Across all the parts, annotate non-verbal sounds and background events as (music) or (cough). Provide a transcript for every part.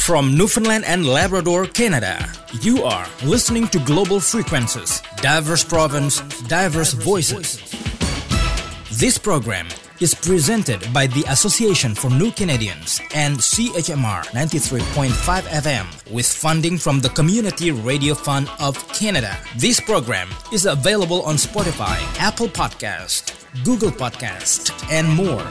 From Newfoundland and Labrador, Canada, you are listening to Global Frequencies, diverse province, diverse voices. This program is presented by the Association for New Canadians and CHMR 93.5 FM with funding from the Community Radio Fund of Canada. This program is available on Spotify, Apple Podcast, Google Podcast, and more.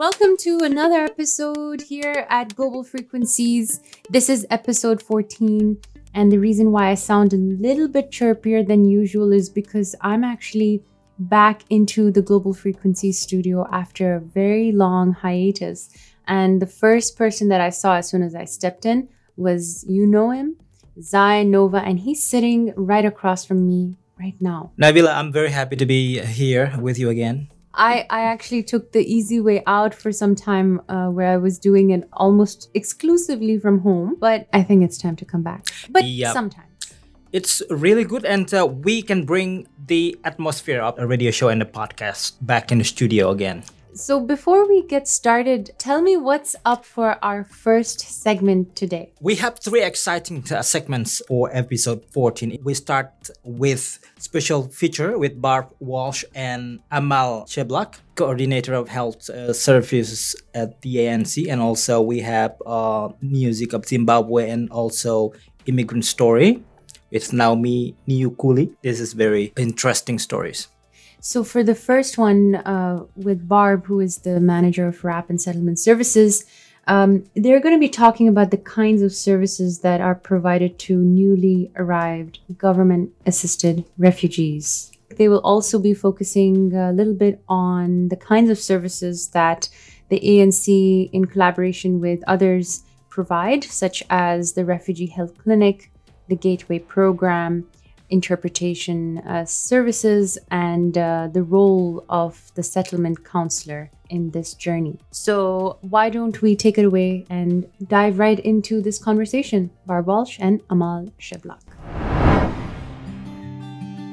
Welcome to another episode here at Global Frequencies. This is episode 14. And the reason why I sound a little bit chirpier than usual is because I'm actually back into the Global Frequencies studio after a very long hiatus. And the first person that I saw as soon as I stepped in was, you know him, Zai Nova, and he's sitting right across from me right now. Nabila, I'm very happy to be here with you again. I, I actually took the easy way out for some time uh, where I was doing it almost exclusively from home, but I think it's time to come back. But Yep. sometimes. It's really good, and uh, we can bring the atmosphere of a radio show and a podcast back in the studio again. So before we get started, tell me what's up for our first segment today. We have three exciting uh, segments for episode 14. We start with special feature with Barb Walsh and Amal Sheblak, coordinator of health uh, services at the ANC, and also we have uh, music of Zimbabwe and also immigrant story with Naomi Niukuli. This is very interesting stories. So for the first one uh, with Barb, who is the manager of RAP and Settlement Services, um, they're going to be talking about the kinds of services that are provided to newly arrived government-assisted refugees. They will also be focusing a little bit on the kinds of services that the ANC, in collaboration with others, provide, such as the Refugee Health Clinic, the Gateway Program, interpretation uh, services and uh, the role of the settlement counselor in this journey. So, why don't we take it away and dive right into this conversation? Barb Walsh and Amal Sheblak.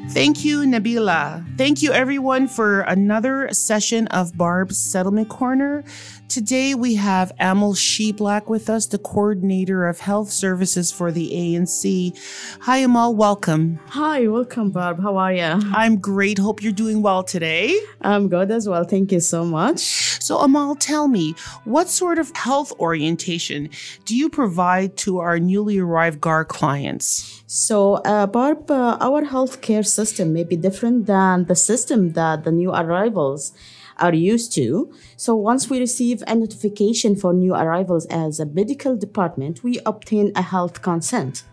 Thank you, Nabila. Thank you, everyone, for another session of Barb's Settlement Corner. Today, we have Amal Sheblak with us, the coordinator of health services for the ANC. Hi, Amal. Welcome. Hi, welcome, Barb. How are you? I'm great. Hope you're doing well today. I'm good as well. Thank you so much. So, Amal, tell me, what sort of health orientation do you provide to our newly arrived GAR clients? So, uh, Barb, uh, our healthcare system may be different than the system that the new arrivals are used to. So, once we receive a notification for new arrivals as a medical department, we obtain a health consent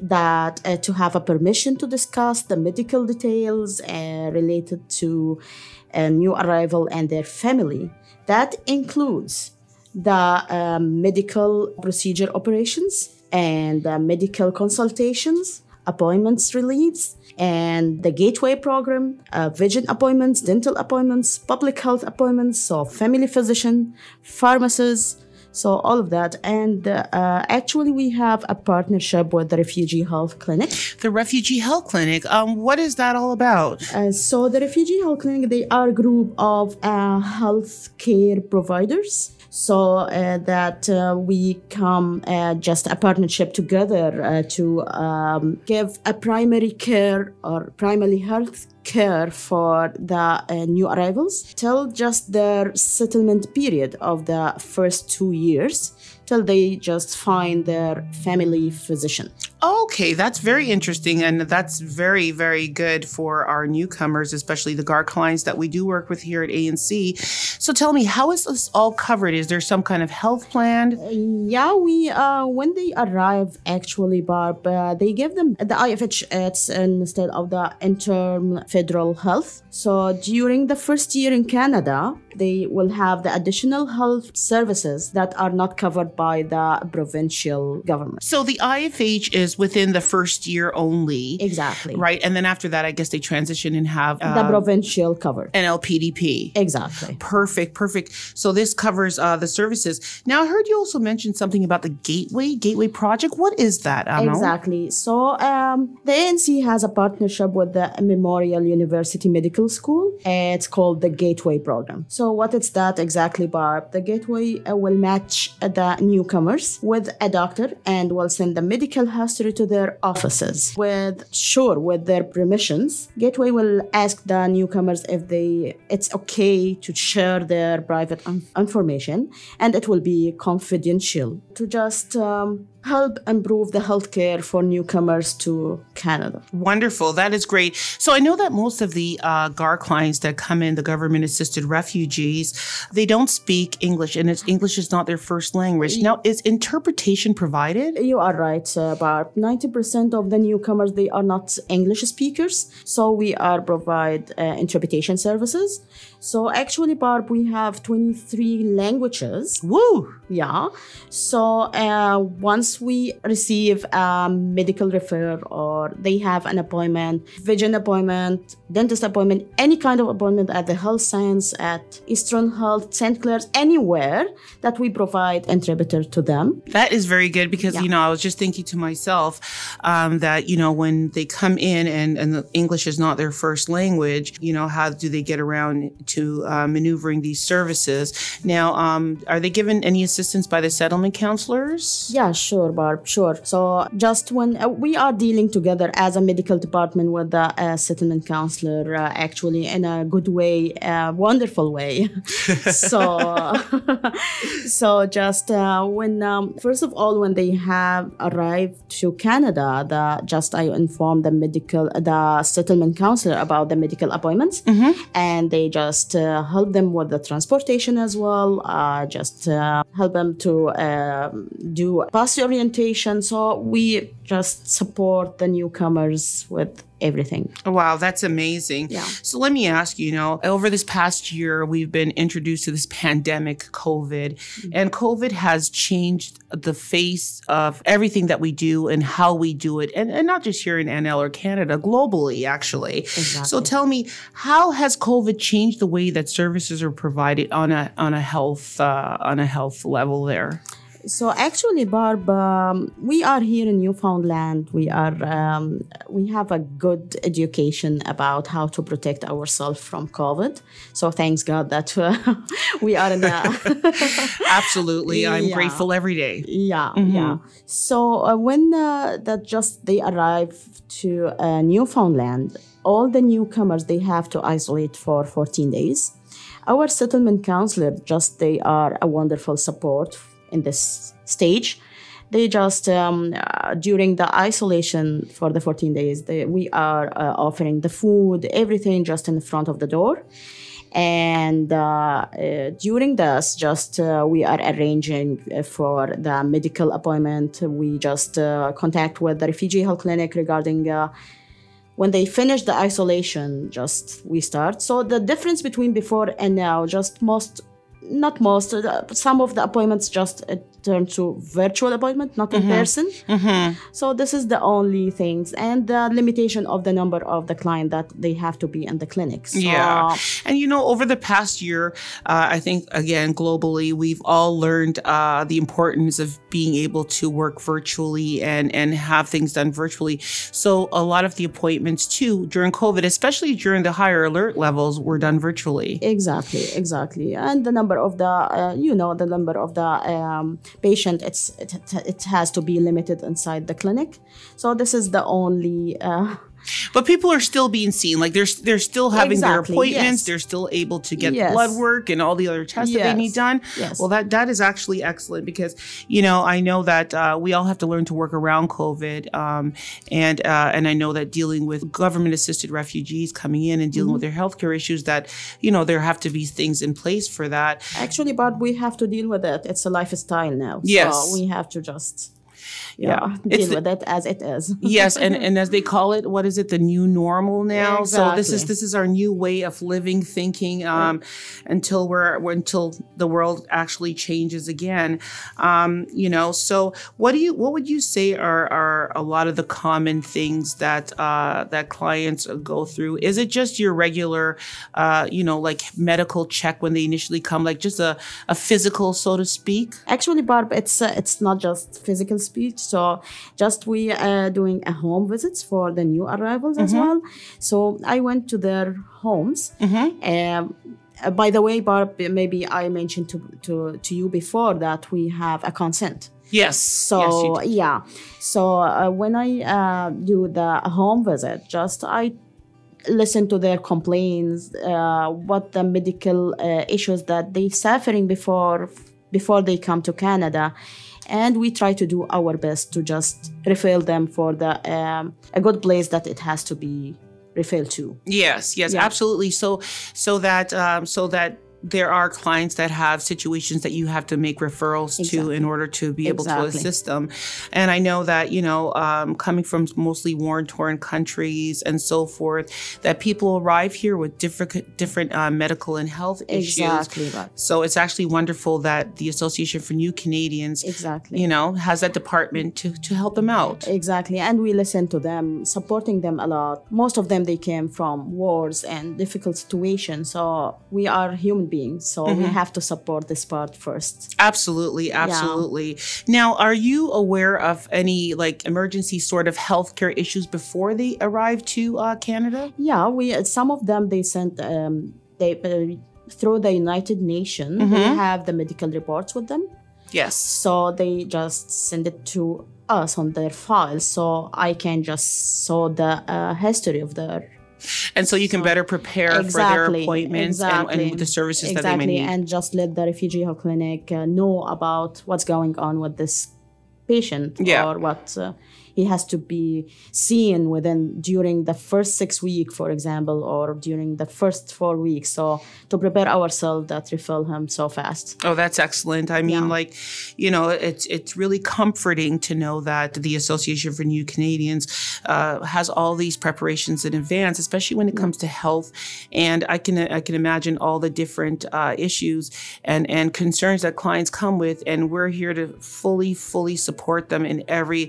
that uh, to have a permission to discuss the medical details uh, related to a new arrival and their family. That includes the um, medical procedure operations and the medical consultations, appointments reliefs, and the gateway program, uh, vision appointments, dental appointments, public health appointments, so family physician, pharmacists, so all of that. And uh, actually, we have a partnership with the Refugee Health Clinic. The Refugee Health Clinic. Um, what is that all about? Uh, so the Refugee Health Clinic, they are a group of uh, healthcare providers. So uh, that uh, we come uh, just a partnership together uh, to um, give a primary care or primary health care for the uh, new arrivals till just their settlement period of the first two years till they just find their family physician. Okay, that's very interesting. And that's very, very good for our newcomers, especially the GAR clients that we do work with here at ANC. So tell me, how is this all covered? Is there some kind of health plan? Yeah, we uh, when they arrive, actually, Barb, uh, they give them the IFH it's instead of the interim federal health. So during the first year in Canada, they will have the additional health services that are not covered by the provincial government. So the IFH is within the first year only. Exactly. Right. And then after that, I guess they transition and have The uh, provincial covered. NLPDP. Exactly. Perfect, perfect. So this covers uh, the services. Now I heard you also mentioned something about the Gateway Gateway project. What is that? Exactly. So um, the ANC has a partnership with the Memorial University Medical School. It's called the Gateway Program. So So what is that exactly, Barb? The gateway uh, will match the newcomers with a doctor and will send the medical history to their offices. With sure with their permissions, gateway will ask the newcomers if they it's okay to share their private information, and it will be confidential to just um, help improve the healthcare for newcomers to Canada. Wonderful. That is great. So I know that most of the uh, GAR clients that come in, the government assisted refugees, they don't speak English and it's, English is not their first language. Now, is interpretation provided? You are right, About 90% of the newcomers, they are not English speakers. So we are provide uh, interpretation services. So actually, Barb, we have 23 languages. Woo! Yeah. So uh, once we receive a medical refer or they have an appointment, vision appointment, dentist appointment, any kind of appointment at the health science, at Eastern Health, St. Clare's, anywhere that we provide interpreter to them. That is very good because, Yeah. you know, I was just thinking to myself um, that, you know, when they come in and, and the English is not their first language, you know, how do they get around to uh, maneuvering these services? Now, um, are they given any assistance by the settlement counselors? Yeah, sure, Barb, sure. So just when uh, we are dealing together as a medical department with the uh, settlement counselor, uh, actually in a good way, a wonderful way. (laughs) so, (laughs) so just uh, when um, first of all, when they have arrived to Canada, the just I inform the medical, the settlement counselor about the medical appointments, and they just uh, help them with the transportation as well. Uh, just uh, help them to um, do bus orientation. So we just support the newcomers with everything. Wow, that's amazing. Yeah. So let me ask you, you know, over this past year, we've been introduced to this pandemic, COVID, and COVID has changed the face of everything that we do and how we do it, and, and not just here in NL or Canada, globally, actually. Exactly. So tell me, how has COVID changed the way that services are provided on a on a health uh, on a health level there? So actually, Barb, um, we are here in Newfoundland. We are um, we have a good education about how to protect ourselves from COVID. So thanks God that uh, (laughs) we are in a (laughs) Absolutely, (laughs) I'm Yeah. grateful every day. yeah yeah. So uh, when uh, that just they arrive to uh, Newfoundland, all the newcomers they have to isolate for 14 days. Our settlement counselor just they are a wonderful support in this stage. They just um, uh, during the isolation for the 14 days, they, we are uh, offering the food, everything just in front of the door. And uh, uh, during this just uh, we are arranging uh, for the medical appointment. We just contact with the refugee health clinic regarding when they finish the isolation just we start. So the difference between before and now just most not most uh, some of the appointments just uh, turn to virtual appointment not in person so this is the only things and the limitation of the number of the client that they have to be in the clinics so, Yeah. And you know, over the past year, uh, I think, again, globally, we've all learned uh, the importance of being able to work virtually and, and have things done virtually. So a lot of the appointments, too, during COVID, especially during the higher alert levels, were done virtually. Exactly, exactly, and the number of the, uh, you know, the number of the um, patient, it's it, it has to be limited inside the clinic. So this is the only. Uh, But people are still being seen. Like they're they're still having their appointments. yes. They're still able to get Yes. blood work and all the other tests that they need done. yes. Well, that that is actually excellent because you know I know that uh, we all have to learn to work around COVID, um, and uh, and I know that dealing with government assisted refugees coming in and dealing Mm-hmm. with their healthcare issues, that you know there have to be things in place for that. actually, but we have to deal with it. It's a lifestyle now. Yes. So we have to just. Yeah. Yeah, deal with it as it is. (laughs) yes and and as they call it what is it the new normal now? So this is this is our new way of living thinking um until we're until the world actually changes again. Um you know so what do you what would you say are are a lot of the common things that uh that clients go through? Is it just your regular uh you know like medical check when they initially come like just a a physical so to speak? Actually, Barb, it's uh, it's not just physical speech. So just we are doing a home visits for the new arrivals as well. So I went to their homes. Um, uh, by the way, Barb, maybe I mentioned to, to, to you before that we have a consent. Yes. So yes, yeah, so uh, when I uh, do the home visit, just I listen to their complaints, uh, what the medical uh, issues that they suffering before before they come to Canada, and we try to do our best to just refill them for the um, a good place that it has to be refilled to. Yes, yes, Yeah. absolutely. So, so that, um, so that there are clients that have situations that you have to make referrals to in order to be able to assist them. And I know that you know, um, coming from mostly war-torn countries and so forth, that people arrive here with different, different uh, medical and health issues. Exactly, So it's actually wonderful that the Association for New Canadians, Exactly. you know, has that department to to help them out. Exactly, and we listen to them, supporting them a lot. Most of them they came from wars and difficult situations, so we are human beings, so we have to support this part first. Absolutely, absolutely. Now, are you aware of any like emergency sort of healthcare issues before they arrive to uh, Canada? Yeah, we some of them they sent um, they uh, through the United Nations. They have the medical reports with them, Yes. so they just send it to us on their files, so I can just saw the uh, history of their And so you can better prepare for their appointments and, and the services that they may exactly, need. and just let the refugee health clinic uh, know about what's going on with this patient Yeah. or what uh, he has to be seen within during the first six week, for example, or during the first four weeks. So to prepare ourselves that refill him so fast. Oh, that's excellent. I mean, Yeah. like, you know, it's it's really comforting to know that the Association for New Canadians uh, has all these preparations in advance, especially when it comes to health. And I can I can imagine all the different uh, issues and and concerns that clients come with, and we're here to fully fully support them in every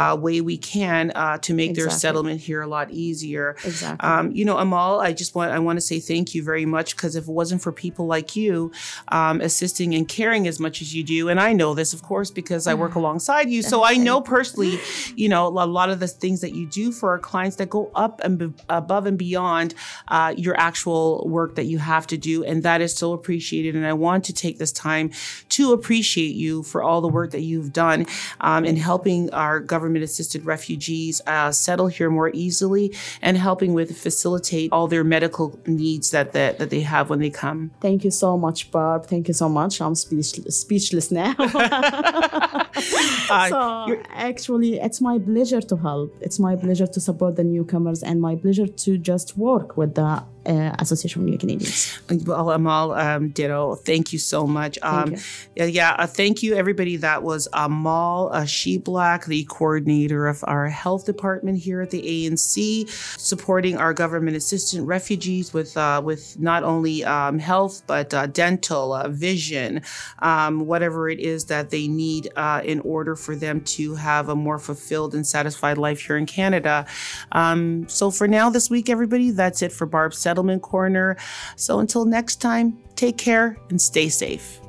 uh, way we can uh, to make their settlement here a lot easier. Exactly. Um, you know, Amal, I just want I want to say thank you very much because if it wasn't for people like you um, assisting and caring as much as you do, and I know this, of course, because I work alongside you, so I know personally, you know, a lot of the things that you do for our clients that go up and be- above and beyond uh, your actual work that you have to do, and that is so appreciated. And I want to take this time to appreciate you for all the work that you've done um, in helping our government assisted refugees uh, settle here more easily and helping with facilitate all their medical needs that, that, that they have when they come. Thank you so much, Barb. Thank you so much. I'm speechless, speechless now. (laughs) (laughs) Uh, so actually, it's my pleasure to help. It's my pleasure to support the newcomers and my pleasure to just work with the uh, Association of New Canadians. Well, Amal, um, ditto. Thank you so much. Um, you. Yeah, uh, thank you, everybody. That was Amal uh, Sheblak, the coordinator of our health department here at the ANC, supporting our government assistant refugees with uh, with not only um, health but uh, dental, uh, vision, um, whatever it is that they need uh, in order for them to have a more fulfilled and satisfied life here in Canada. Um, so for now, this week, everybody, that's it for Barb's Settlement Corner. So until next time, take care and stay safe.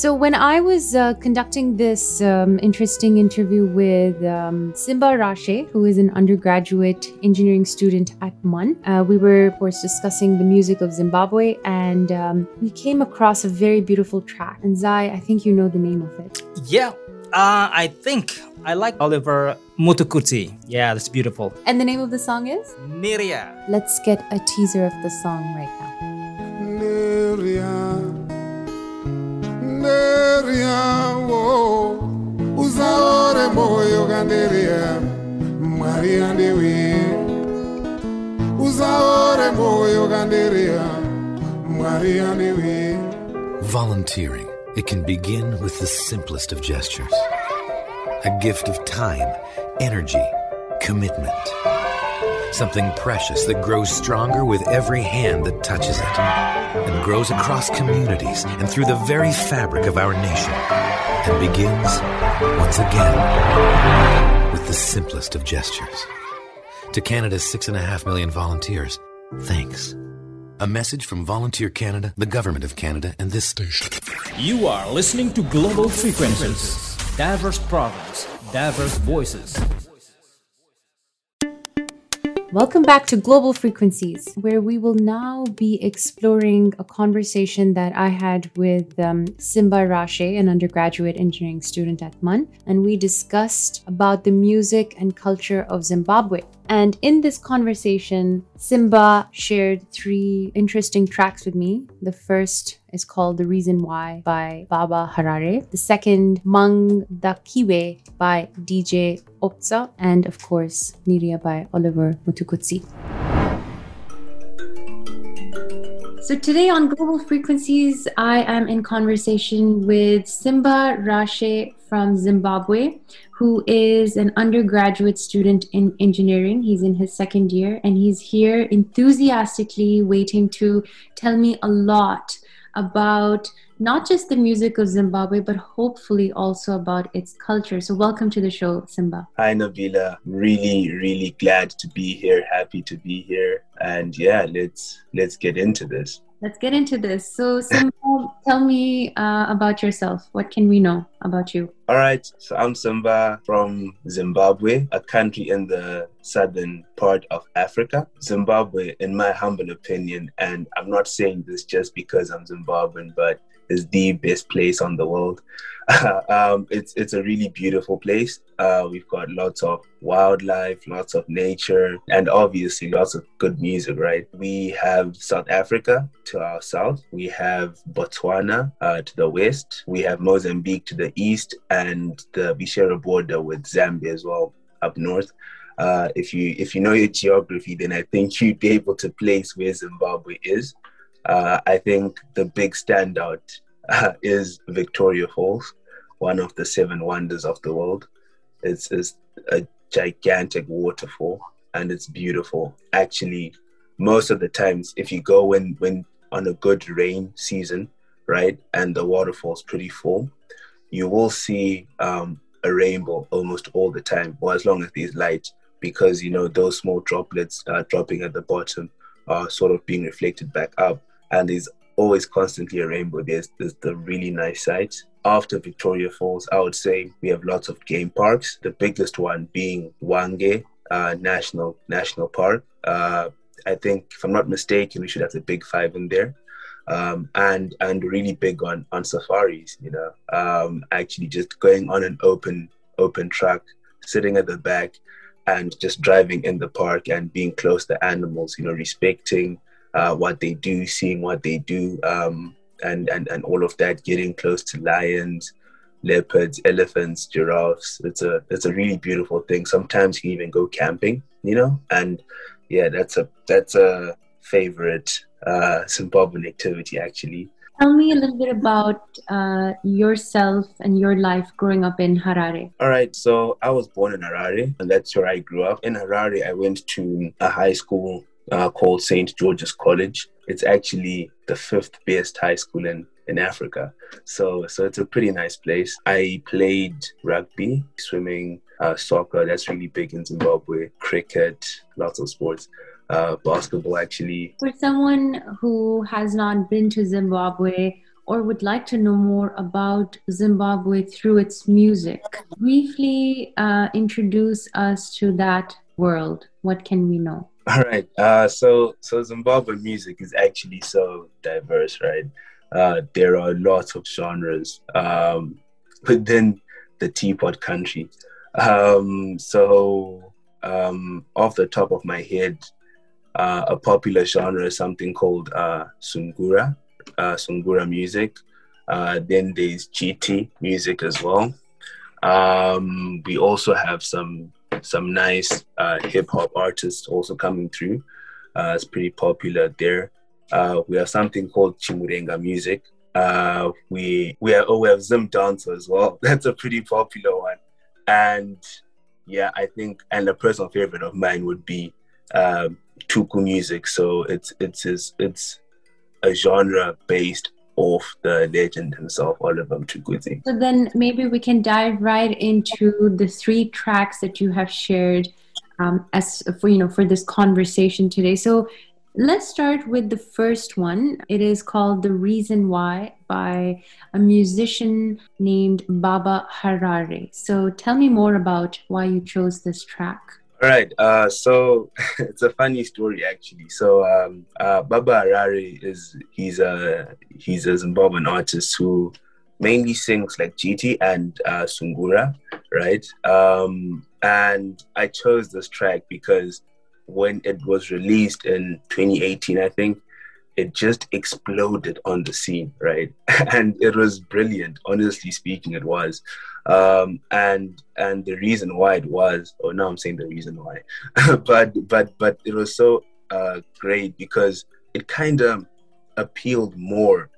So, when I was uh, conducting this um, interesting interview with um, Simba Rashe, who is an undergraduate engineering student at MUN, uh, we were, of course, discussing the music of Zimbabwe, and um, we came across a very beautiful track. And Zai, I think you know the name of it. Yeah, uh, I think I like Oliver Mtukudzi. Yeah, that's beautiful. And the name of the song is? Neria. Let's get a teaser of the song right now. Neria, Wo uzaore moyo ganderia, Maria. Uzaore moyo ganderia, Maria. Volunteering. It can begin with the simplest of gestures a gift of time, energy, commitment. Something precious that grows stronger with every hand that touches it and grows across communities and through the very fabric of our nation and begins once again with the simplest of gestures. To Canada's six and a half million volunteers, thanks. A message from Volunteer Canada, the Government of Canada, and this station. You are listening to Global Frequencies. Diverse province, diverse voices. Welcome back to Global Frequencies, where we will now be exploring a conversation that I had with um, Simba Rashe, an undergraduate engineering student at MUN, and we discussed about the music and culture of Zimbabwe. And in this conversation, Simba shared three interesting tracks with me. The first is called The Reason Why by Baba Harare. The second, Mangdakiwe by DJ Obza. And of course, Neria by Oliver Mtukudzi. So today on Global Frequencies, I am in conversation with Simba Rashe from Zimbabwe, who is an undergraduate student in engineering. He's in his second year, and he's here enthusiastically waiting to tell me a lot about not just the music of Zimbabwe, but hopefully also about its culture. So, welcome to the show, Simba. Hi, Nabila. Really, really glad to be here. Happy to be here. And yeah, let's let's get into this. Let's get into this. So, Simba, tell me uh, about yourself. What can we know about you? All right. So, I'm Simba from Zimbabwe, a country in the southern part of Africa. Zimbabwe, in my humble opinion, and I'm not saying this just because I'm Zimbabwean, but is the best place on the world. (laughs) um, it's it's a really beautiful place. Uh, we've got lots of wildlife, lots of nature, and obviously lots of good music. Right? We have South Africa to our south. We have Botswana uh, to the west. We have Mozambique to the east, and the a border with Zambia as well up north. Uh, if you if you know your geography, then I think you'd be able to place where Zimbabwe is. Uh, I think the big standout uh, is Victoria Falls, one of the seven wonders of the world. It's, it's a gigantic waterfall and it's beautiful. Actually, most of the times, if you go when, when on a good rain season, right, and the waterfall's pretty full, you will see um, a rainbow almost all the time, or as long as there's light, because you know those small droplets uh, dropping at the bottom are sort of being reflected back up and there's always constantly a rainbow. There's, there's the really nice sights. After Victoria Falls, I would say we have lots of game parks. The biggest one being Hwange uh, National National Park. Uh, I think, if I'm not mistaken, we should have the big five in there. Um, and and really big on on safaris. You know, um, actually just going on an open open track, sitting at the back, and just driving in the park and being close to animals. You know, respecting uh, what they do, seeing what they do, um, and, and, and all of that, getting close to lions, leopards, elephants, giraffes. It's a it's a really beautiful thing. Sometimes you even go camping, you know, and yeah, that's a that's a favorite uh, Zimbabwean activity actually. Tell me a little bit about uh, yourself and your life growing up in Harare. All right, so I was born in Harare, and that's where I grew up. In Harare, I went to a high school uh, called St. George's College. It's actually the fifth best high school in, in Africa. So, so it's a pretty nice place. I played rugby, swimming, uh, soccer. That's really big in Zimbabwe. Cricket, lots of sports. Uh, basketball, actually. For someone who has not been to Zimbabwe or would like to know more about Zimbabwe through its music, briefly uh, introduce us to that world. What can we know? (laughs) All right. Uh, so so Zimbabwe music is actually so diverse, right? Uh, there are lots of genres um, within the teapot country. Um, so um, off the top of my head, uh, a popular genre is something called uh, sungura, uh, sungura music. Uh, then there's GT music as well. Um, we also have some some nice uh, hip hop artists also coming through. Uh, it's pretty popular there. Uh, we have something called Chimurenga music. Uh, we we have, oh, we have Zim Dancehall as well. (laughs) That's a pretty popular one. And yeah, I think and a personal favorite of mine would be um, Tuku music. So it's it's it's, it's a genre based of the legend himself, Oliver Mtukudzi. So then maybe we can dive right into the three tracks that you have shared um, as for you know for this conversation today. So let's start with the first one. It is called "The Reason Why" by a musician named Baba Harare. So tell me more about why you chose this track. All right. Uh, so (laughs) it's a funny story actually. So um, uh, Baba Harare is he's a he's a Zimbabwean artist who mainly sings like GT and uh, Sungura, right? Um, and I chose this track because when it was released in 2018, I think it just exploded on the scene, right? (laughs) and it was brilliant. Honestly speaking, it was. Um, and and the reason why it was, or now I'm saying the reason why, (laughs) but but but it was so uh, great because it kind of appealed more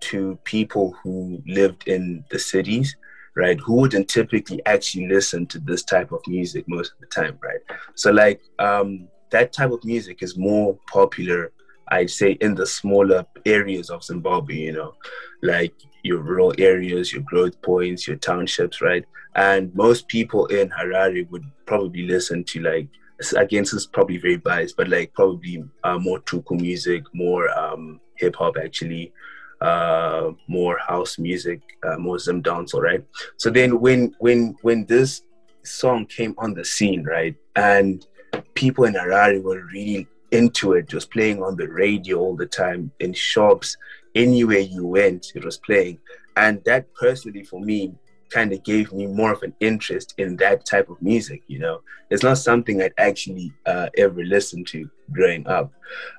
to people who lived in the cities right who wouldn't typically actually listen to this type of music most of the time right so like um that type of music is more popular I'd say in the smaller areas of Zimbabwe, you know, like your rural areas, your growth points, your townships, right? And most people in Harare would probably listen to like, again, this is probably very biased, but like probably uh, more tuku music, more um, hip hop actually, uh, more house music, uh, more zim dance, all right? So then when when when this song came on the scene, right, and people in Harare were really into it. It was playing on the radio all the time, in shops, anywhere you went, it was playing. And that personally, for me, kind of gave me more of an interest in that type of music. You know, it's not something I'd actually uh, ever listened to growing up.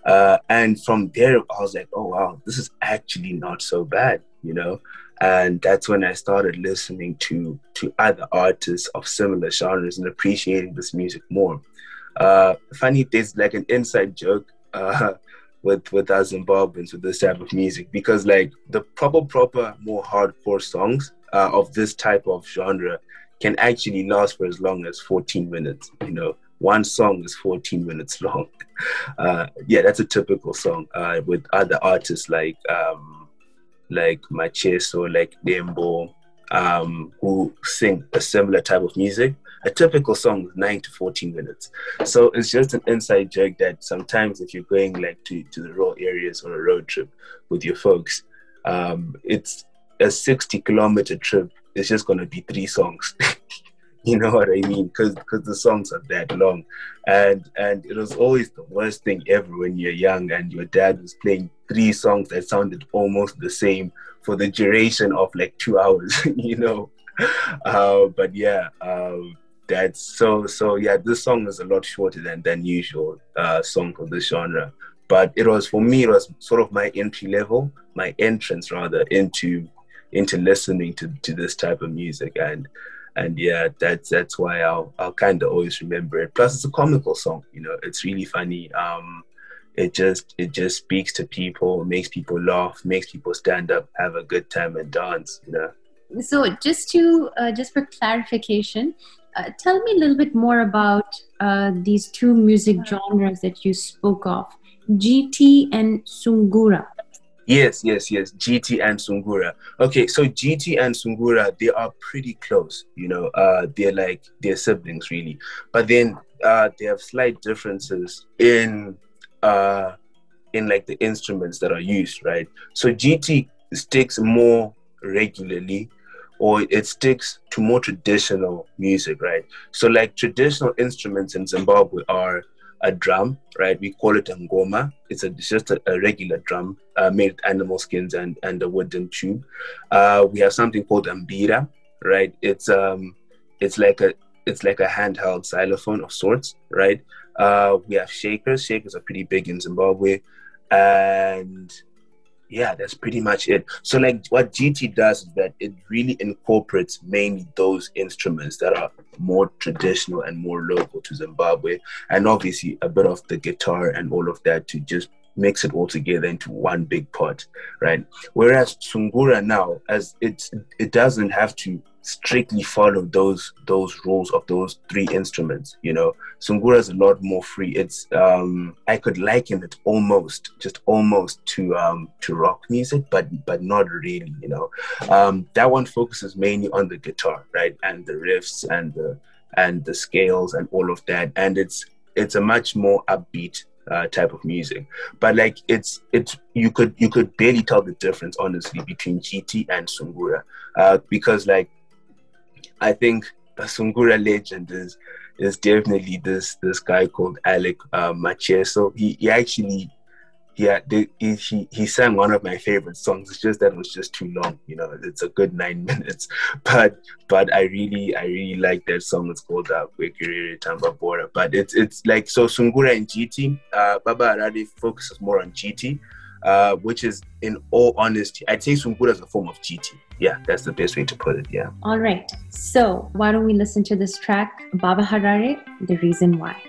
Uh, and from there, I was like, oh, wow, this is actually not so bad, you know? And that's when I started listening to to other artists of similar genres and appreciating this music more. Uh, funny, there's like an inside joke uh, (laughs) with with us Zimbabweans with this type of music because like the proper proper more hardcore songs uh, of this type of genre can actually last for as long as 14 minutes. You know, one song is 14 minutes long. (laughs) Uh, yeah, that's a typical song. Uh, with other artists like um, like Macheso, like Dembo, um, who sing a similar type of music a typical song is nine to 14 minutes. So it's just an inside joke that sometimes if you're going like to, to the rural areas on a road trip with your folks, um, it's a 60 kilometer trip. It's just going to be three songs. (laughs) you know what I mean? Because because the songs are that long, and and it was always the worst thing ever when you're young and your dad was playing three songs that sounded almost the same for the duration of like two hours. (laughs) you know, uh, but yeah, um, that's so so yeah this song is a lot shorter than than usual uh song for this genre. But it was for me it was sort of my entry level my entrance rather into into listening to to this type of music. And and yeah that's that's why i'll i'll kind of always remember it. Plus it's a comical song you know it's really funny. Um it just it just speaks to people makes people laugh makes people stand up have a good time and dance you know. So just to uh, just for clarification uh, tell me a little bit more about uh, these two music genres that you spoke of GT and Sungura. Yes, yes, yes. GT and Sungura. Okay, so GT and Sungura, they are pretty close. You know, uh, they're like they're siblings, really. But then uh, they have slight differences in uh, in like the instruments that are used, right? So GT sticks more regularly or it sticks to more traditional music, right? So, like traditional instruments in Zimbabwe are a drum, right? We call it a ngoma. It's, a, it's just a, a regular drum uh, made with animal skins and, and a wooden tube. Uh, we have something called a mbira, right? It's um, it's like a it's like a handheld xylophone of sorts, right? Uh, we have shakers. Shakers are pretty big in Zimbabwe, and yeah, that's pretty much it. So, like, what GT does is that it really incorporates mainly those instruments that are more traditional and more local to Zimbabwe, and obviously a bit of the guitar and all of that to just mix it all together into one big pot, right? Whereas Sungura now, as it's it doesn't have to strictly follow those those rules of those three instruments you know? Sungura is a lot more free. It's um i could liken it almost just almost to um to rock music but but not really you know? Um that one focuses mainly on the guitar right? And the riffs and the and the scales and all of that. And it's it's a much more upbeat uh, type of music. But like it's it's you could you could barely tell the difference honestly between GT and Sungura uh, because like I think the Sungura legend is is definitely this this guy called Alick uh, Macheso. He he actually yeah, he, he he sang one of my favorite songs. It's just that it was just too long. You know, it's a good nine (laughs) minutes, but but I really I really like that song. It's called uh, Kwekiriri Tamba Bora. But it's it's like so Sungura and GT. Uh, Baba Harare focuses more on GT, uh, which is in all honesty, I'd say Sungura is a form of GT. Yeah, that's the best way to put it. Yeah. All right. So why don't we listen to this track, Baba Harare, The Reason Why.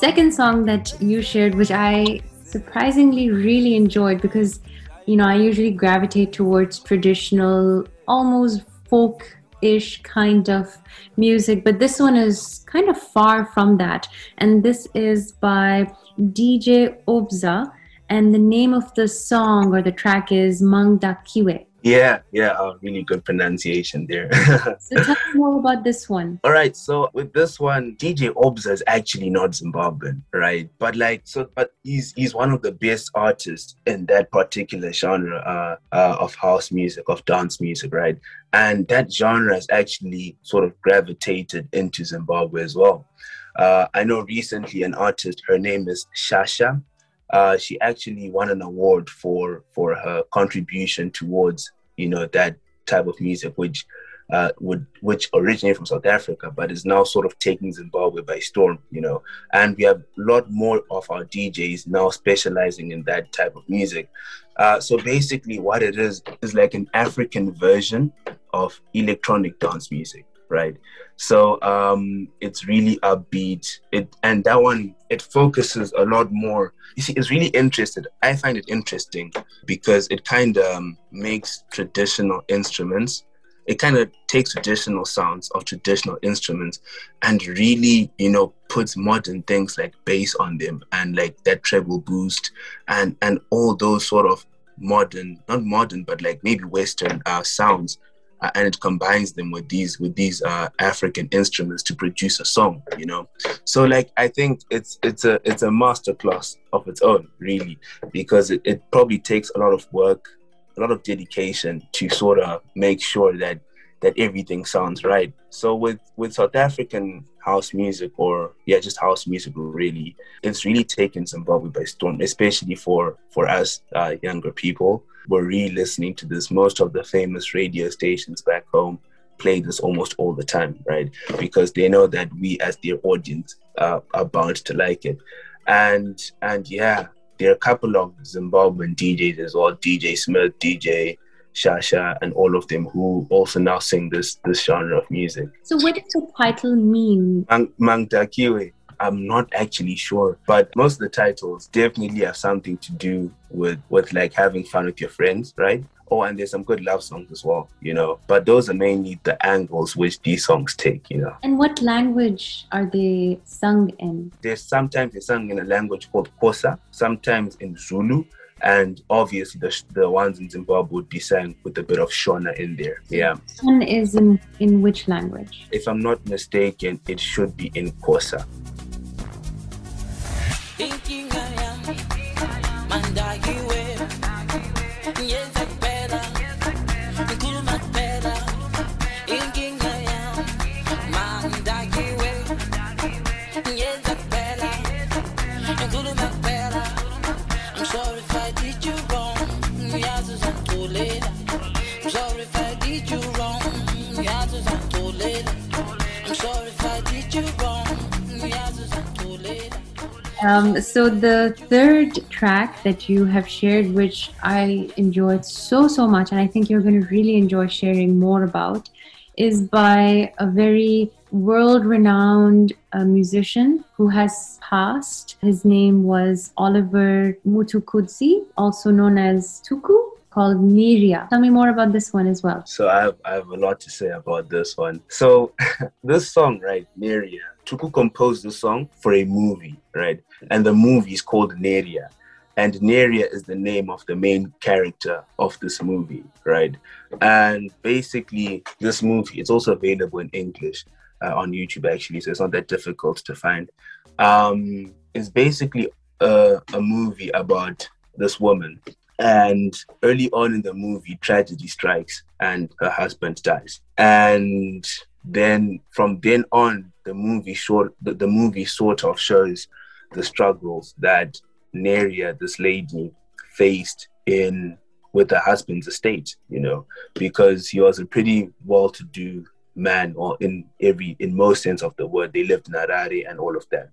Second song that you shared, which I surprisingly really enjoyed because, you know, I usually gravitate towards traditional, almost folk ish kind of music, but this one is kind of far from that. And this is by DJ Obza, and the name of the song or the track is Mangdakiwe. Yeah, yeah, uh, really good pronunciation there. (laughs) so tell me more about this one. All right, so with this one, DJ Obza is actually not Zimbabwean, right? But like, so, but he's he's one of the best artists in that particular genre uh, uh, of house music, of dance music, right? And that genre has actually sort of gravitated into Zimbabwe as well. Uh, I know recently an artist, her name is Shasha uh, she actually won an award for for her contribution towards you know that type of music, which uh, would which originated from South Africa, but is now sort of taking Zimbabwe by storm, you know. And we have a lot more of our DJs now specializing in that type of music. Uh, so basically, what it is is like an African version of electronic dance music right? So um, it's really upbeat. It and that one it focuses a lot more. You see, it's really interesting. I find it interesting because it kind of um, makes traditional instruments. It kind of takes traditional sounds of traditional instruments and really, you know, puts modern things like bass on them and like that treble boost and and all those sort of modern, not modern, but like maybe Western uh, sounds uh, and it combines them with these with these uh, African instruments to produce a song. You know, so like I think it's it's a it's a masterclass of its own, really, because it, it probably takes a lot of work, a lot of dedication to sort of make sure that that everything sounds right. So with with South African house music or yeah, just house music really, it's really taken Zimbabwe by storm, especially for for us uh, younger people. We're really listening to this. Most of the famous radio stations back home play this almost all the time, right? Because they know that we as their audience uh, are bound to like it. And and yeah, there are a couple of Zimbabwean DJs as well, DJ Smith, DJ Shasha, and all of them who also now sing this this genre of music. So, what does the title mean? Mang- Mangdakiwe. I'm not actually sure, but most of the titles definitely have something to do with with like having fun with your friends, right? Oh, and there's some good love songs as well, you know. But those are mainly the angles which these songs take, you know. And what language are they sung in? There's sometimes they're sung in a language called Xhosa, sometimes in Zulu, and obviously the, the ones in Zimbabwe would be sang with a bit of Shona in there. Yeah. One is in, in which language? If I'm not mistaken, it should be in Xhosa. Um, so the third track that you have shared, which I enjoyed so so much, and I think you're going to really enjoy sharing more about, is by a very world renowned uh, musician who has passed. His name was Oliver Mtukudzi, also known as Tuku, called Neria. Tell me more about this one as well. So I have, I have a lot to say about this one. So (laughs) this song, right, Neria, Tuku composed the song for a movie, right? And the movie is called Neria. And Neria is the name of the main character of this movie, right? And basically, this movie, it's also available in English uh, on YouTube, actually, so it's not that difficult to find. Um, it's basically a, a movie about this woman. And early on in the movie, tragedy strikes and her husband dies. And then from then on, the movie short the, the movie sort of shows the struggles that Neria, this lady, faced in with her husband's estate, you know, because he was a pretty well-to-do man, or in every in most sense of the word, they lived in Harare and all of that,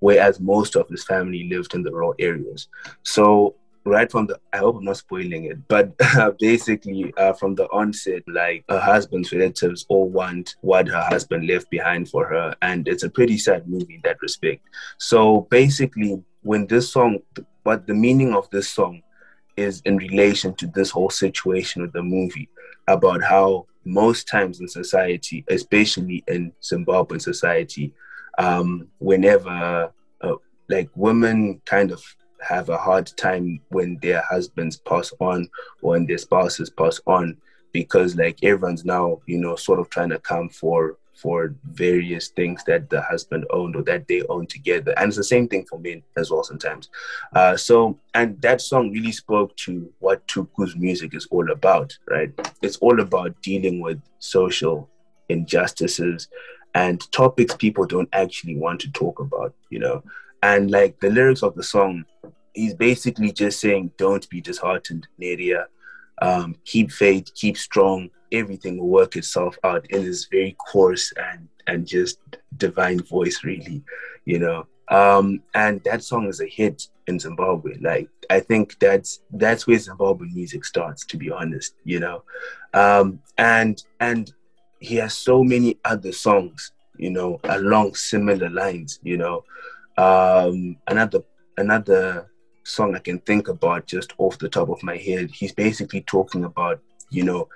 whereas most of his family lived in the rural areas. So right from the i hope i'm not spoiling it but uh, (laughs) basically uh, from the onset like her husband's relatives all want what her husband left behind for her and it's a pretty sad movie in that respect. So basically when this song what the meaning of this song is in relation to this whole situation with the movie about how most times in society especially in zimbabwean society um, whenever uh, like women kind of have a hard time when their husbands pass on or when their spouses pass on because like everyone's now you know sort of trying to come for for various things that the husband owned or that they own together. And it's the same thing for men as well sometimes. Uh, so and that song really spoke to what tuku's music is all about right? It's all about dealing with social injustices and topics people don't actually want to talk about you know? And like the lyrics of the song, he's basically just saying, "Don't be disheartened, Neria. Um, keep faith, keep strong. Everything will work itself out." In this very coarse and and just divine voice, really, you know. Um, and that song is a hit in Zimbabwe. Like I think that's that's where Zimbabwean music starts, to be honest, you know. Um, and and he has so many other songs, you know, along similar lines, you know. Um, another another song I can think about just off the top of my head. He's basically talking about you know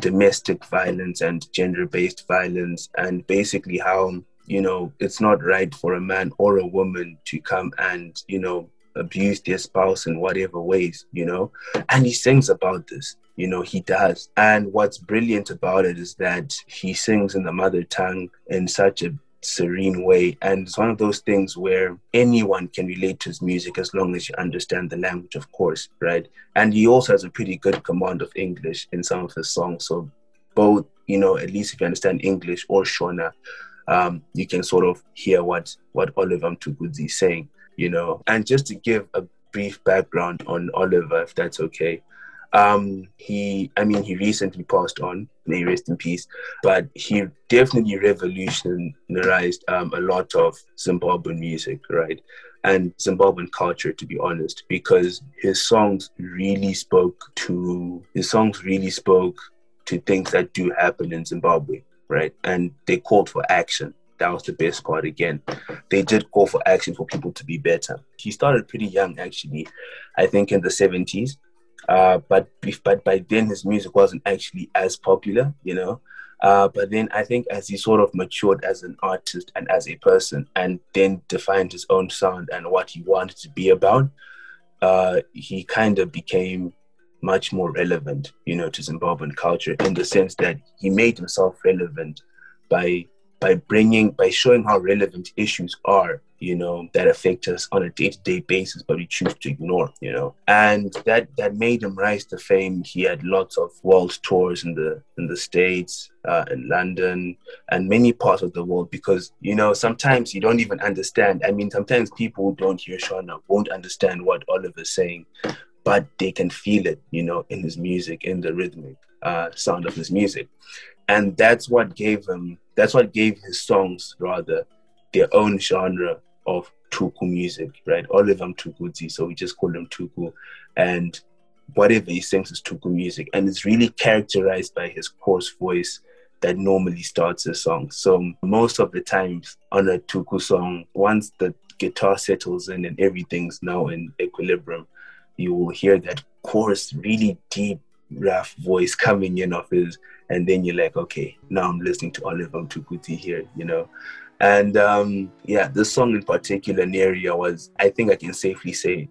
domestic violence and gender-based violence, and basically how you know it's not right for a man or a woman to come and you know abuse their spouse in whatever ways, you know. And he sings about this, you know, he does. And what's brilliant about it is that he sings in the mother tongue in such a serene way. And it's one of those things where anyone can relate to his music as long as you understand the language, of course, right? And he also has a pretty good command of English in some of his songs. So both, you know, at least if you understand English or Shona, um, you can sort of hear what what Oliver Mtukudzi is saying, you know. And just to give a brief background on Oliver, if that's okay. Um, he, I mean, he recently passed on, may rest in peace, but he definitely revolutionized um, a lot of Zimbabwean music, right? And Zimbabwean culture, to be honest, because his songs really spoke to, his songs really spoke to things that do happen in Zimbabwe, right? And they called for action. That was the best part again. They did call for action for people to be better. He started pretty young, actually, I think in the 70s uh, but but by then his music wasn't actually as popular, you know. Uh, but then I think as he sort of matured as an artist and as a person, and then defined his own sound and what he wanted to be about, uh, he kind of became much more relevant, you know, to Zimbabwean culture in the sense that he made himself relevant by by bringing by showing how relevant issues are you know that affect us on a day-to-day basis but we choose to ignore you know. And that that made him rise to fame. He had lots of world tours in the in the states uh, in london and many parts of the world because you know sometimes you don't even understand. I mean sometimes people who don't hear shona won't understand what oliver's saying but they can feel it you know in his music in the rhythmic uh, sound of his music and that's what gave him that's what gave his songs rather their own genre of Tuku music, right? Oliver Mtukudzi, so we just call them Tuku. And whatever he sings is Tuku music. And it's really characterized by his coarse voice, that normally starts a song. So most of the times on a tuku song, once the guitar settles in and everything's now in equilibrium, you will hear that chorus, really deep, rough voice coming in of his, and then you're like, okay, now I'm listening to Oliver Mtukudzi here, you know. And um, yeah, this song in particular, Neria, was, I think I can safely say,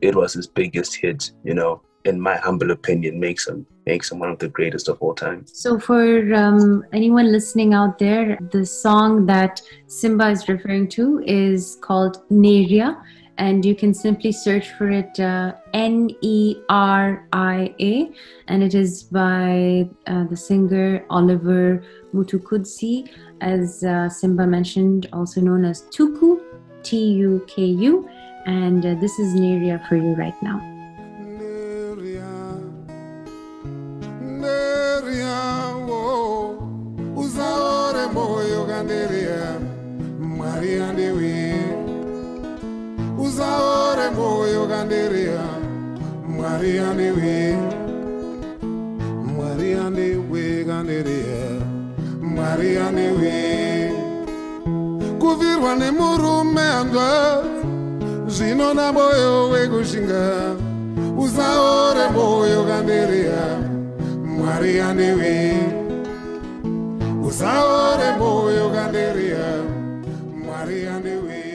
it was his biggest hit, you know, in my humble opinion, makes him makes him one of the greatest of all time. So, for um, anyone listening out there, the song that Simba is referring to is called Neria, and you can simply search for it uh, N E R I A, and it is by uh, the singer Oliver Mtukudzi, as uh, Simba mentioned, also known as Tuku, T U K U, and uh, this is Neria for you right now. moyo kanderia moyo kanderia mwari andewe mwari andewe kanderia mwari andewe kuvirwa nemurume anzwa zvinoda moyo wekushinga usaore moyo kanderia mwari andewe usaore moyo kanderia mwari andewe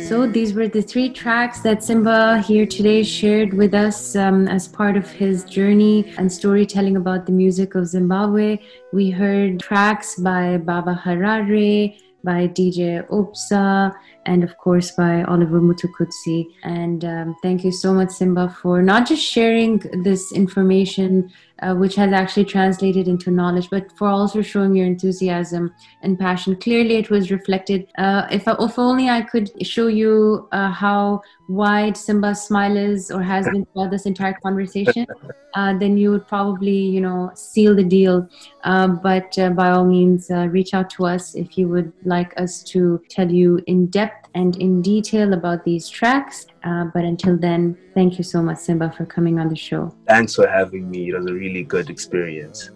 So, these were the three tracks that Simba here today shared with us um, as part of his journey and storytelling about the music of Zimbabwe. We heard tracks by Baba Harare, by DJ Obza, and of course by Oliver Mtukudzi. And um, thank you so much, Simba, for not just sharing this information, uh, which has actually translated into knowledge, but for also showing your enthusiasm and passion. Clearly, it was reflected. Uh, if, if only I could show you uh, how wide Simba's smile is or has been throughout this entire conversation, (laughs) uh, then you would probably, you know, seal the deal. Uh, but uh, by all means, uh, reach out to us if you would like us to tell you in depth and in detail about these tracks. Uh, but until then, thank you so much, Simba, for coming on the show. Thanks for having me. It was a really good experience.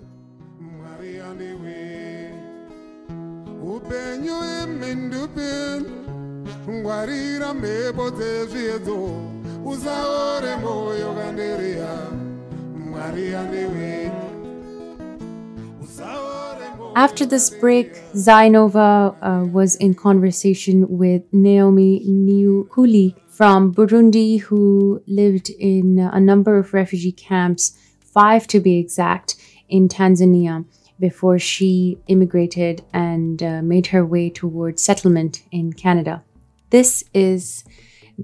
After this break, Zainova uh, was in conversation with Naomi Niukuli from Burundi, who lived in a number of refugee camps, five to be exact, in Tanzania before she immigrated and uh, made her way towards settlement in Canada. This is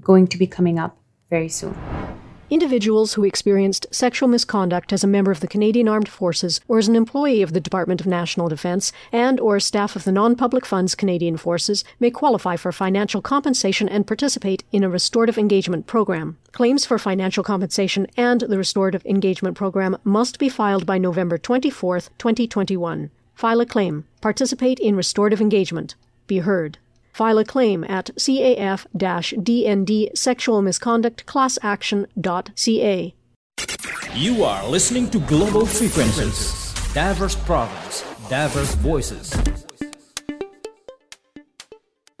going to be coming up very soon. Individuals who experienced sexual misconduct as a member of the Canadian Armed Forces or as an employee of the Department of National Defence and or staff of the non-public funds Canadian Forces may qualify for financial compensation and participate in a restorative engagement program. Claims for financial compensation and the restorative engagement program must be filed by November 24th, 2021. File a claim. Participate in restorative engagement. Be heard. File a claim at CAF-DND Sexual Misconduct Class Action.ca. You are listening to Global Frequencies, diverse problems, diverse voices.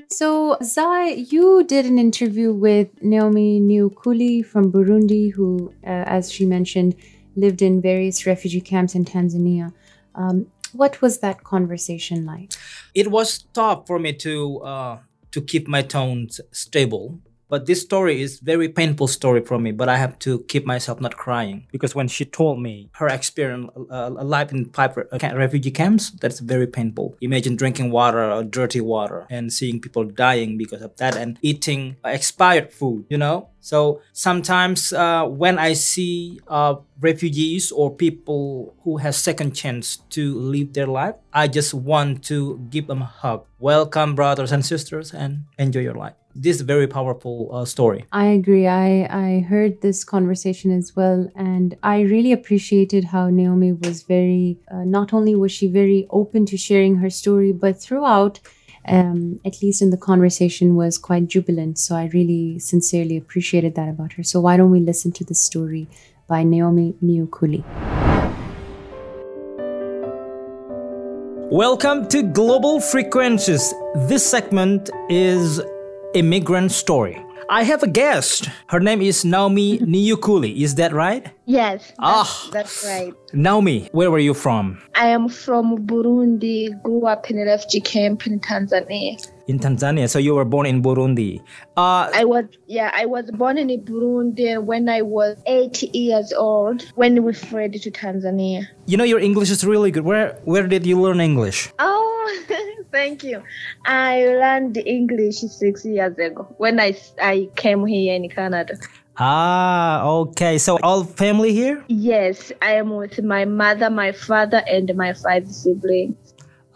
So, Zai, you did an interview with Naomi Niukuli from Burundi, who, uh, as she mentioned, lived in various refugee camps in Tanzania. Um, what was that conversation like? It was tough for me to uh, to keep my tones stable. But this story is very painful story for me. But I have to keep myself not crying because when she told me her experience uh, life in uh, refugee camps, that's very painful. Imagine drinking water or dirty water and seeing people dying because of that and eating expired food. You know. So sometimes uh, when I see uh, refugees or people who has second chance to live their life, I just want to give them a hug. Welcome, brothers and sisters, and enjoy your life. This very powerful uh, story. I agree. I, I heard this conversation as well, and I really appreciated how Naomi was very, uh, not only was she very open to sharing her story, but throughout, um, at least in the conversation, was quite jubilant. So I really sincerely appreciated that about her. So why don't we listen to the story by Naomi Niukuli? Welcome to Global Frequencies. This segment is Immigrant Story. I have a guest. Her name is Naomi (laughs) Niyukuli. Is that right? Yes, Ah. that's right. Naomi, where were you from? I am from Burundi, grew up in a refugee camp in Tanzania. In Tanzania. So you were born in Burundi. Uh, I was, yeah, I was born in Burundi when I was eight years old when we fled to Tanzania. you know your English is really good. Where where did you learn English? Oh, (laughs) thank you. I learned English six years ago when I, I came here in Canada. Ah, okay. So all family here? Yes, I am with my mother, my father, and my five siblings.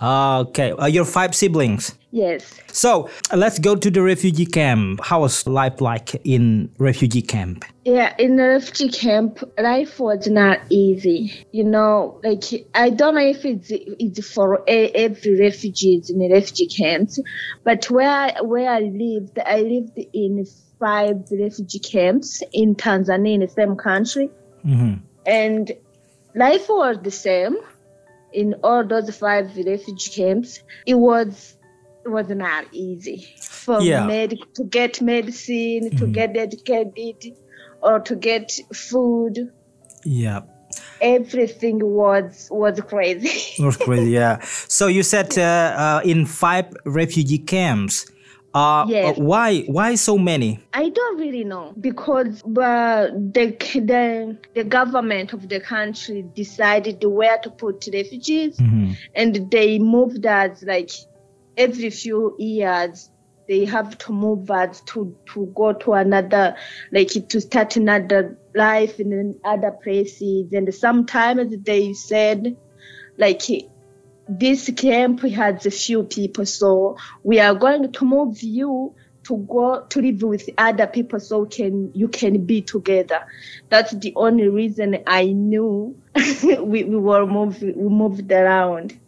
Okay. Uh, your five siblings. Yes. So uh, let's go to the refugee camp. How was life like in refugee camp? Yeah, in the refugee camp, life was not easy. You know, like I don't know if it's it's for a, every refugees in the refugee camps, but where where I lived, I lived in five refugee camps in Tanzania, in the same country, hmm and life was the same in all those five refugee camps. It was it was not easy for Yeah. med- to get medicine, to get educated, or to get food. Yeah. Everything was was crazy. was crazy, yeah. (laughs) So you said uh, uh, in five refugee camps. Uh, Yes. uh, why? Why so many? I don't really know because uh, the, the the government of the country decided where to put refugees, Mhm. and they moved us like every few years. They have to move us to to go to another, like to start another life in other places. And sometimes they said, like this camp has a few people, so we are going to move you to go to live with other people so can you can be together. That's the only reason I knew (laughs) we, we were moved we moved around.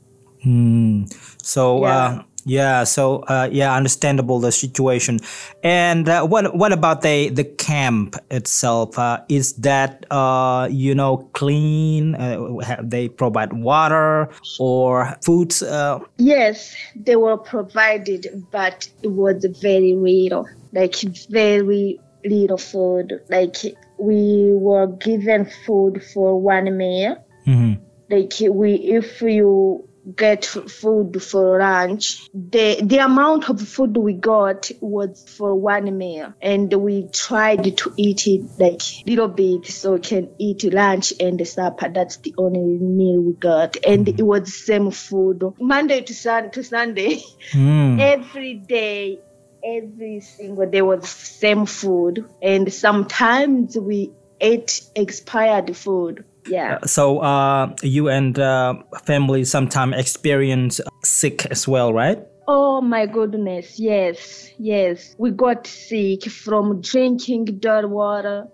Hmm. So Yeah. uh, yeah, so uh, yeah, understandable the situation. And uh, what what about the the camp itself? Uh, is that uh, you know clean? Uh, they provide water or food? Uh, Yes, they were provided, but it was very little, like very little food. Like we were given food for one meal. mhm. like we if you get food for lunch. The the amount of food we got was for one meal. And we tried to eat it like little bit so we can eat lunch and supper. That's the only meal we got. And it was the same food. Monday to sun to sunday. Hmm. (laughs) every day every single day was same food. And sometimes we ate expired food yeah So uh, you and uh, family sometimes experience sick as well, right? Oh my goodness, yes, yes. We got sick from drinking dirty water.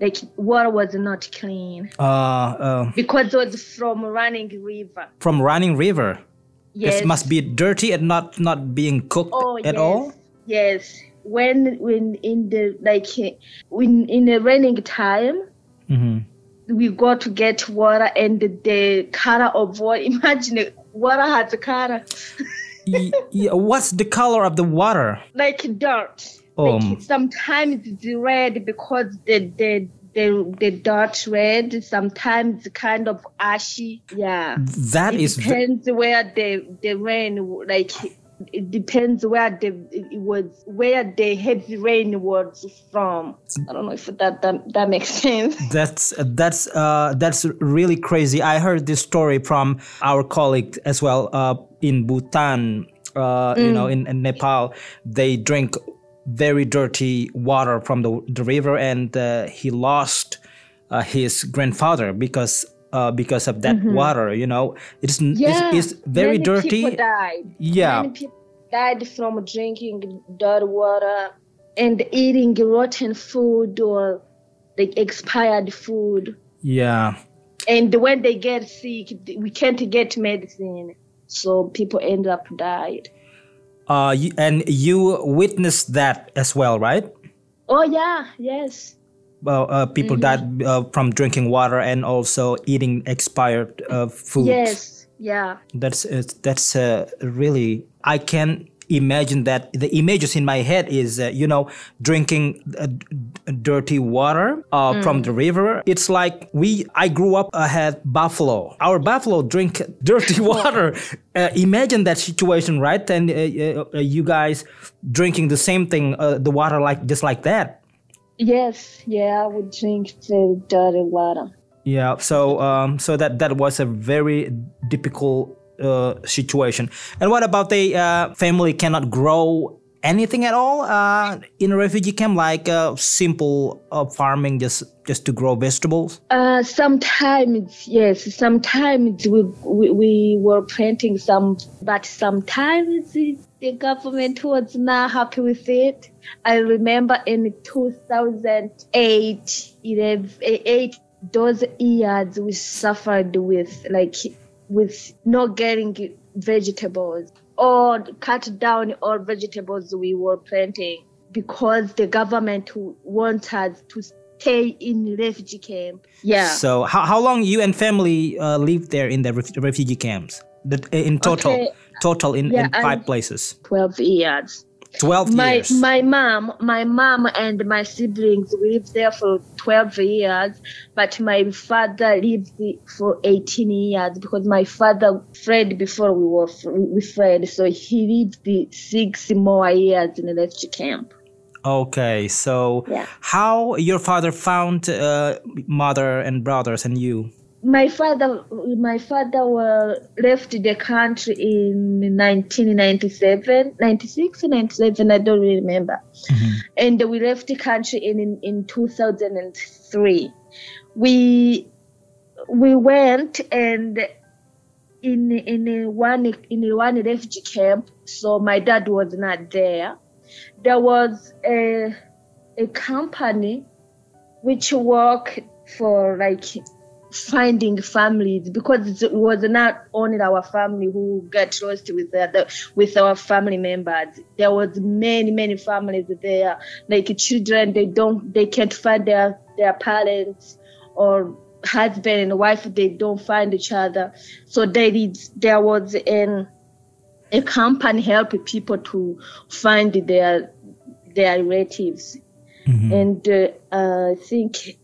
Like water was not clean Uh, uh, because it was from running river. from running river. Yes. It must be dirty and not not being cooked oh, at yes, all. Yes. When when in the like when in the raining time hmm we go to get water and the color of water (laughs) imagine it, water has a color yeah, what's the color of the water? like dirt. Um. Like sometimes it's red because the the the the dirt red. Sometimes kind of ashy. Yeah. That it is depends where the the rain like. It depends where the it was where the heavy rain was from. I don't know if that that, that makes sense. (laughs) That's that's uh, that's really crazy. I heard this story from our colleague as well uh, in Bhutan. Uh, You know, in, in Nepal, they drink very dirty water from the, the river, and uh, he lost uh, his grandfather because uh, because of that water. You know, it's Yeah, it's, it's very many dirty. People died. Yeah. many people died from drinking dirty water and eating rotten food or like expired food. Yeah. And when they get sick, we can't get medicine, so people end up died. Uh, and you witnessed that as well, right? Oh yeah, yes. Well, uh, people Mm-hmm. died uh, from drinking water and also eating expired uh, foods. Yes, Yeah. That's uh, that's uh, really I can imagine that the images in my head is uh, you know drinking uh, d- dirty water uh, from the river it's like we i grew up uh, had buffalo our buffalo drink (laughs) dirty (laughs) water uh, imagine that situation right and uh, uh, uh, you guys drinking the same thing uh, the water like just like that Yes. Yeah. I would drink the dirty water. Yeah, so um, so that that was a very difficult uh, situation. And what about the uh, family cannot grow anything at all uh, in a refugee camp, like uh, simple uh, farming, just just to grow vegetables? Uh, sometimes yes, sometimes we, we we were planting some, but sometimes the government was not happy with it. I remember in 2008, 11, eight those years we suffered with like with not getting vegetables or cut down all vegetables we were planting because the government wants us to stay in refugee camp. Yeah. So how, how long you and family uh, lived there in the ref- refugee camps? The, in total, Okay. total in, Yeah, in five places. 12 years. Twelve my years. my mom my mom and my siblings lived there for 12 years but my father lived for 18 years because my father fled before we were we fled so he lived the six more years in the refugee camp Okay, so Yeah. how your father found uh, mother and brothers and you? My father my father were left the country in 1997 96 97 i don't really remember. Mm-hmm. And we left the country in in, in 2003 we we went and in in a one in a one refugee camp so my dad was not there. There was a a company which worked for like finding families because it was not only our family who got lost with the with our family members. There was many many families there, like children they don't they can't find their their parents or husband and wife they don't find each other. So they did, there was an a company help people to find their their relatives and uh, I think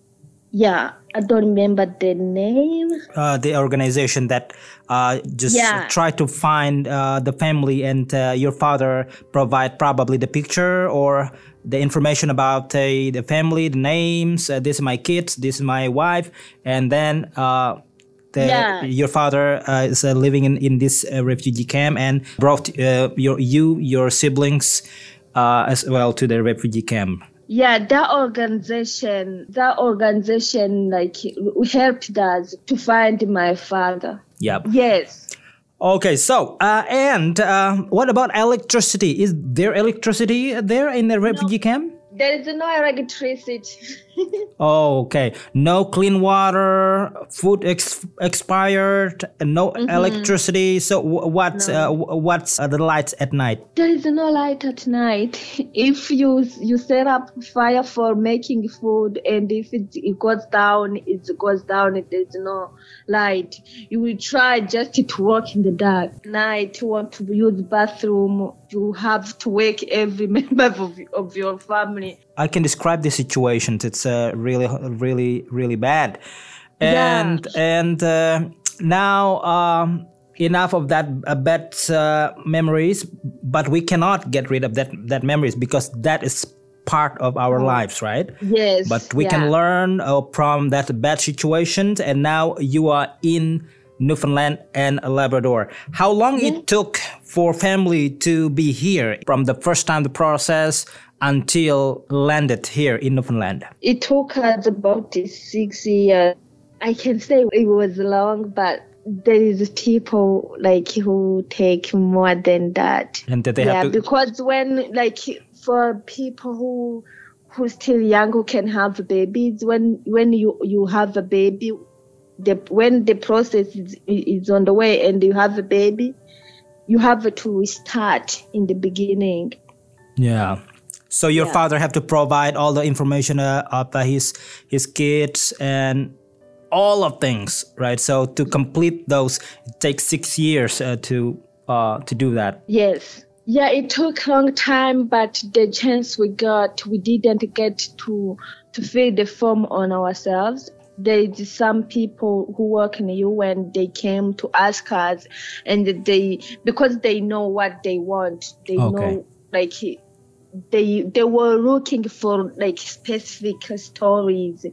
yeah I don't remember the name. uh, the organization that uh, just Yeah. try to find uh, the family and uh, your father provide probably the picture or the information about uh, the family, the names. Uh, this is my kids. This is my wife, and then. Uh, the, Yeah. Your father uh, is uh, living in, in this uh, refugee camp and brought uh, your you your siblings uh, as well to the refugee camp. Yeah, that organization, that organization like helped us to find my father. Yep. Yes. Okay, so uh, and uh, what about electricity? Is there electricity there in the refugee camp? There is no electricity. (laughs) Oh, okay. No clean water, food ex- expired, no Mm-hmm. electricity. So wh- what? Uh, wh- what's uh, the lights at night? there is no light at night. (laughs) If you you set up fire for making food, and if it, it goes down, it goes down. There is no light. You will try just to walk in the dark. Night, you want to use bathroom. You have to wake every (laughs) member of, of your family. I can describe the situation. It's uh, really, really, really bad. Yeah. And and uh, now um, enough of that uh, bad uh, memories, but we cannot get rid of that that memories because that is part of our lives, right? Yes. But we yeah. can learn uh, from that bad situation, and now you are in Newfoundland and Labrador. How long it took for family to be here from the first time the process until landed here in Newfoundland? It took us about six years. I can say it was long, but there is people like who take more than that. And that they yeah, have to. because when like for people who who still young who can have babies, when when you you have a baby, the when the process is, is on the way and you have a baby, you have to start in the beginning. Yeah. So your Yeah. father have to provide all the information uh, of uh, his his kids and all of things, right? So to complete those, it takes six years uh, to uh, to do that. Yes. Yeah, it took a long time, but the chance we got, we didn't get to to fill the form on ourselves. There's some people who work in the UN, they came to ask us, and they because they know what they want, they Okay. know like they they were looking for like specific stories.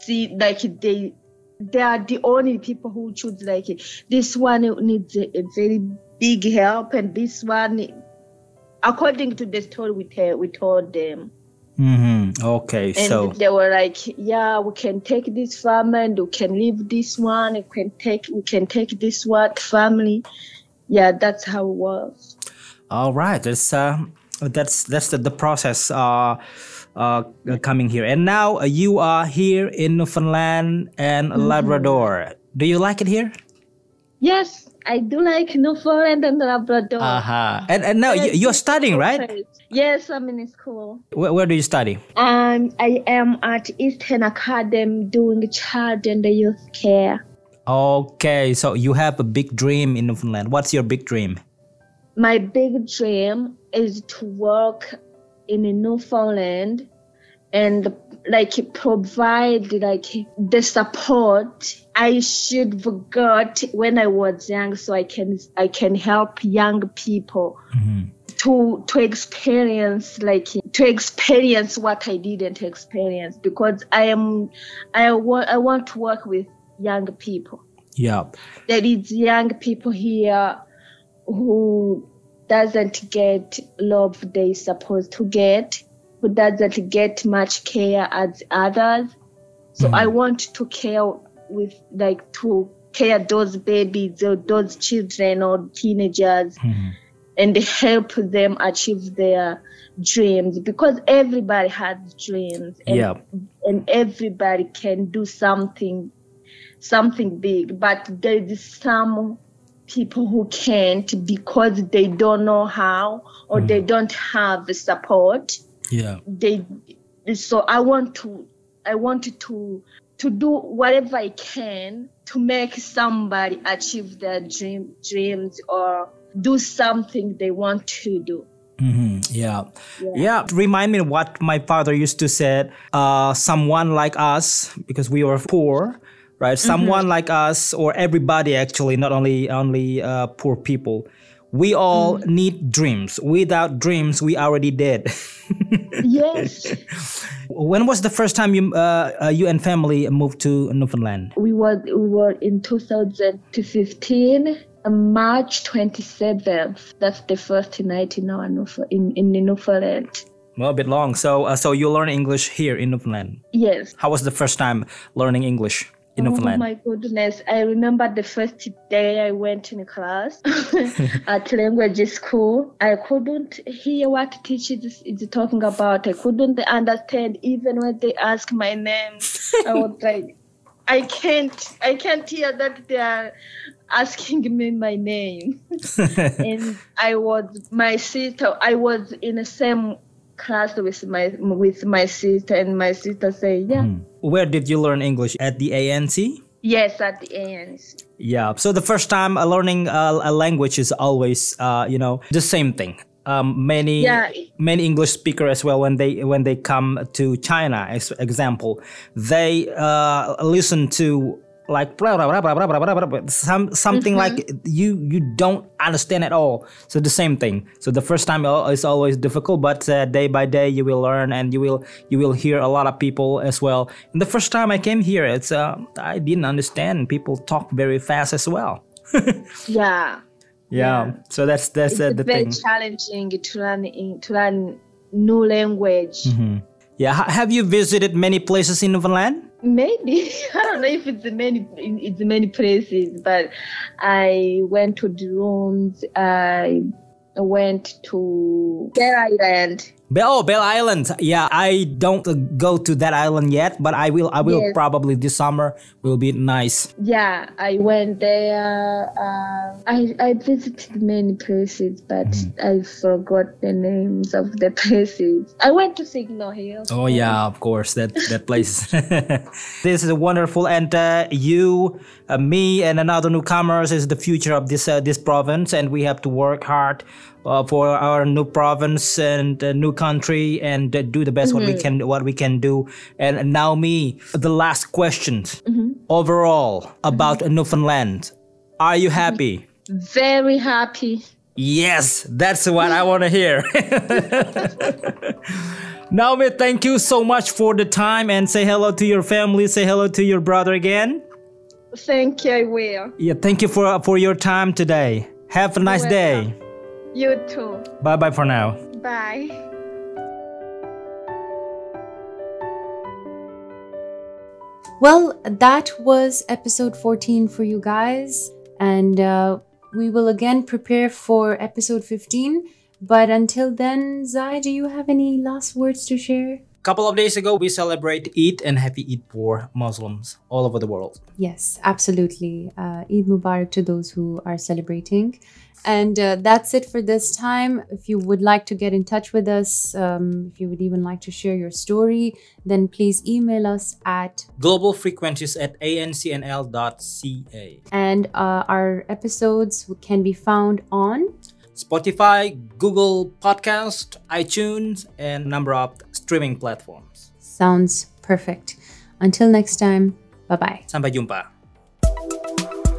See, like they they are the only people who choose like this one needs a, a very big help, and this one, according to the story we tell, we told them. hmm Okay, And so they were like, "Yeah, we can take this family, and we can leave this one. We can take, we can take this one family." Yeah, that's how it was. all right, that's uh, that's that's the, the process. Uh, uh, coming here, and now uh, you are here in Newfoundland and Mm-hmm. Labrador. Do you like it here? Yes, I do like Newfoundland and Labrador. Uh huh. And and now you, you're studying, right? Yes, I'm in school. Where, where do you study? Um, I am at Eastern Academy doing child and youth care. Okay, so you have a big dream in Newfoundland. What's your big dream? My big dream is to work in Newfoundland and like provide like the support I should have got when I was young, so I can I can help young people mm-hmm. to to experience like to experience what I didn't experience because I am I want I want to work with young people. Yeah. There is young people here who doesn't get love they supposed to get, who doesn't get much care as others. So hmm. I want to care with like to care those babies or those children or teenagers hmm. and help them achieve their dreams because everybody has dreams and, Yeah. and everybody can do something something big but there is some people who can't because they don't know how or they don't have the support Yeah. they so i want to i wanted to to do whatever i can to make somebody achieve their dream dreams or do something they want to do hmm Yeah. yeah. Remind me what my father used to say. Uh, someone like us, because we were poor, right? Someone like us, or everybody actually, not only only uh, poor people. We all need dreams. Without dreams, we already dead. (laughs) yes when was the first time you uh, uh, you and family moved to Newfoundland? we were we were in 2015 uh, march 27th that's the first night in our in in Newfoundland Well, a bit long. So, uh, so you learn English here in Newfoundland. yes How was the first time learning English in Oh my goodness. I remember the first day I went in class (laughs) at language school. I couldn't hear what teacher is, is talking about. I couldn't understand even when they ask my name. I was (laughs) like, I can't, I can't hear that they are asking me my name. (laughs) and I was, my sister, I was in the same class with my with my sister and my sister say yeah hmm. Where did you learn English? At the ANC? yes at the ANC. Yeah. So the first time uh, learning uh, a language is always, uh, you know, the same thing. Um, many Yeah. many English speaker as well when they when they come to China, as example, they uh, listen to like blah, blah, blah, blah, blah, blah, blah, blah. some something mm-hmm. like you you don't understand at all. So the same thing. So the first time oh, is always difficult, but uh, day by day you will learn and you will you will hear a lot of people as well. And the first time I came here, it's uh, I didn't understand. People talk very fast as well. (laughs) yeah. yeah. yeah. So that's that's uh, the very thing. Very challenging to learn in, to learn new language. Mm-hmm. Yeah. H- have you visited many places in Newfoundland? Maybe (laughs) I don't know if it's many it's many places, but I went to the rooms. I went to Bear Island. Bell, oh, Bell Island. Yeah, I don't go to that island yet, but I will. I will Yes. probably this summer. Will be nice. Yeah, I went there. Uh, I I visited many places, but I forgot the names of the (laughs) places. I went to Signal Hill. Oh yeah, of course that that place. (laughs) this is wonderful, and uh, you, uh, me, and another newcomers is the future of this uh, this province, and we have to work hard. Uh, for our new province and uh, new country, and uh, do the best what we can what we can do. And now, me, the last questions overall about Newfoundland. Are you happy? Very happy. Yes, that's what I want to hear. (laughs) Naomi, thank you so much for the time and say hello to your family. Say hello to your brother again. Thank you. I will. Yeah, thank you for for your time today. Have a nice day. You too. Bye bye for now. Bye. Well, that was episode 14 for you guys. And uh, we will again prepare for episode 15. But until then, Zai, do you have any last words to share? Couple of days ago, we celebrate Eid and Happy Eid for Muslims all over the world. Yes, absolutely. Uh, Eid Mubarak to those who are celebrating. And uh, that's it for this time. If you would like to get in touch with us, um, if you would even like to share your story, then please email us at Global frequencies at ancnl.ca. and uh, our episodes can be found on Spotify, Google Podcast, iTunes, and a number of streaming platforms. Sounds perfect. Until next time, bye bye. Sampai jumpa.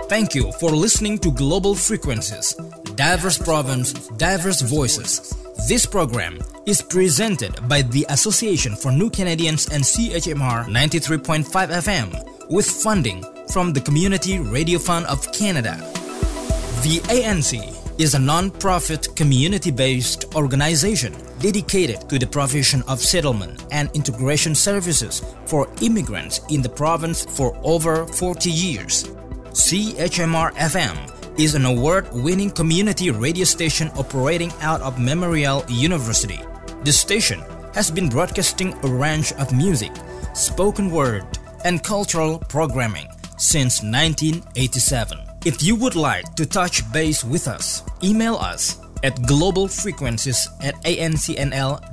Thank you for listening to Global Frequencies, diverse province, diverse voices. This program is presented by the Association for New Canadians and CHMR 93.5 FM with funding from the Community Radio Fund of Canada. The ANC is a non-profit community-based organization dedicated to the provision of settlement and integration services for immigrants in the province for over 40 years. CHMR FM is an award-winning community radio station operating out of Memorial University. The station has been broadcasting a range of music, spoken word, and cultural programming since 1987. If you would like to touch base with us, email us at globalfrequencies at ancnl.ca.